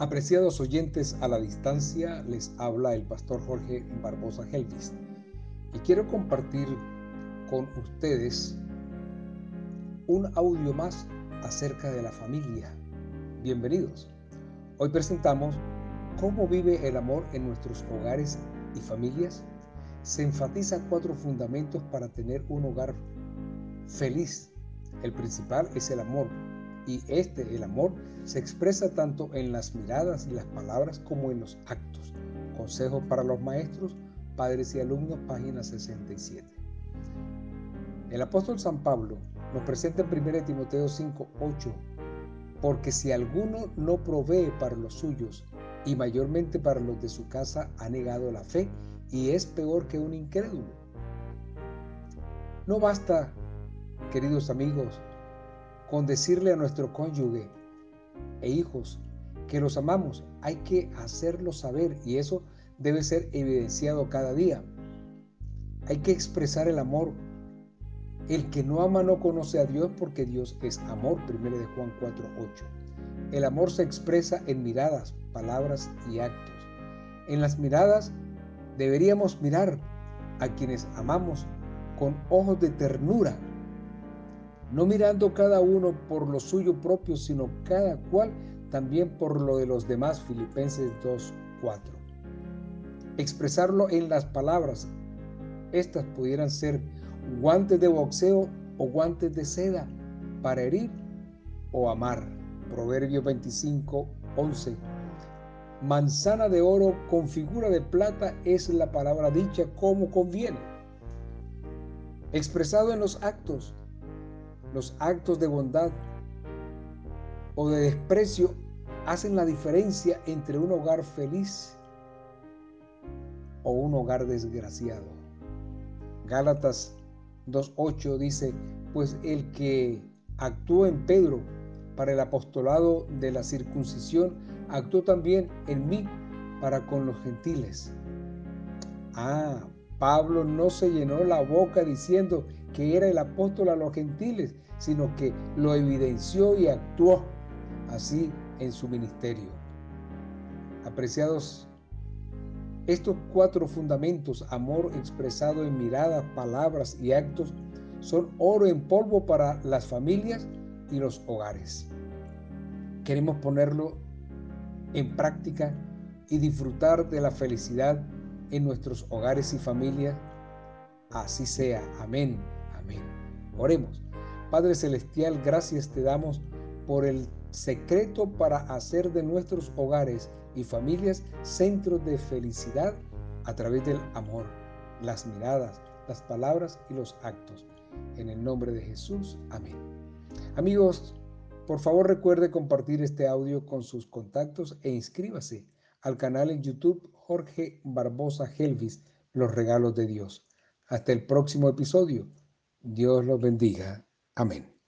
Apreciados oyentes a la distancia, les habla el pastor Jorge Barbosa Helvis y quiero compartir con ustedes un audio más acerca de la familia. Bienvenidos. Hoy presentamos cómo vive el amor en nuestros hogares y familias. Se enfatiza cuatro fundamentos para tener un hogar feliz. El principal es el amor, y este, el amor, se expresa tanto en las miradas y las palabras como en los actos. Consejo para los maestros, padres y alumnos, página 67. El apóstol San Pablo nos presenta en 1 Timoteo 5, 8, porque si alguno no provee para los suyos y mayormente para los de su casa, ha negado la fe y es peor que un incrédulo. No basta, queridos amigos, con decirle a nuestro cónyuge e hijos que los amamos, hay que hacerlo saber y eso debe ser evidenciado cada día. Hay que expresar el amor. El que no ama no conoce a Dios porque Dios es amor, 1 de Juan 4:8. El amor se expresa en miradas, palabras y actos. En las miradas deberíamos mirar a quienes amamos con ojos de ternura, no mirando cada uno por lo suyo propio, sino cada cual también por lo de los demás. Filipenses 2.4. Expresarlo en las palabras. Estas pudieran ser guantes de boxeo o guantes de seda para herir o amar. Proverbio 25.11. Manzana de oro con figura de plata es la palabra dicha como conviene. Expresado en los actos, los actos de bondad o de desprecio hacen la diferencia entre un hogar feliz o un hogar desgraciado. Gálatas 2.8 dice, pues el que actuó en Pedro para el apostolado de la circuncisión, actuó también en mí para con los gentiles. Ah, Pablo no se llenó la boca diciendo que era el apóstol a los gentiles, sino que lo evidenció y actuó así en su ministerio. Apreciados, estos cuatro fundamentos, amor expresado en miradas, palabras y actos, son oro en polvo para las familias y los hogares. Queremos ponerlo en práctica y disfrutar de la felicidad en nuestros hogares y familias. Así sea. Amén. Amén. Oremos. Padre Celestial, gracias te damos por el secreto para hacer de nuestros hogares y familias centros de felicidad a través del amor, las miradas, las palabras y los actos. En el nombre de Jesús. Amén. Amigos, por favor recuerde compartir este audio con sus contactos e inscríbase al canal en YouTube Jorge Barbosa Helvis, Los Regalos de Dios. Hasta el próximo episodio. Dios los bendiga. Amén.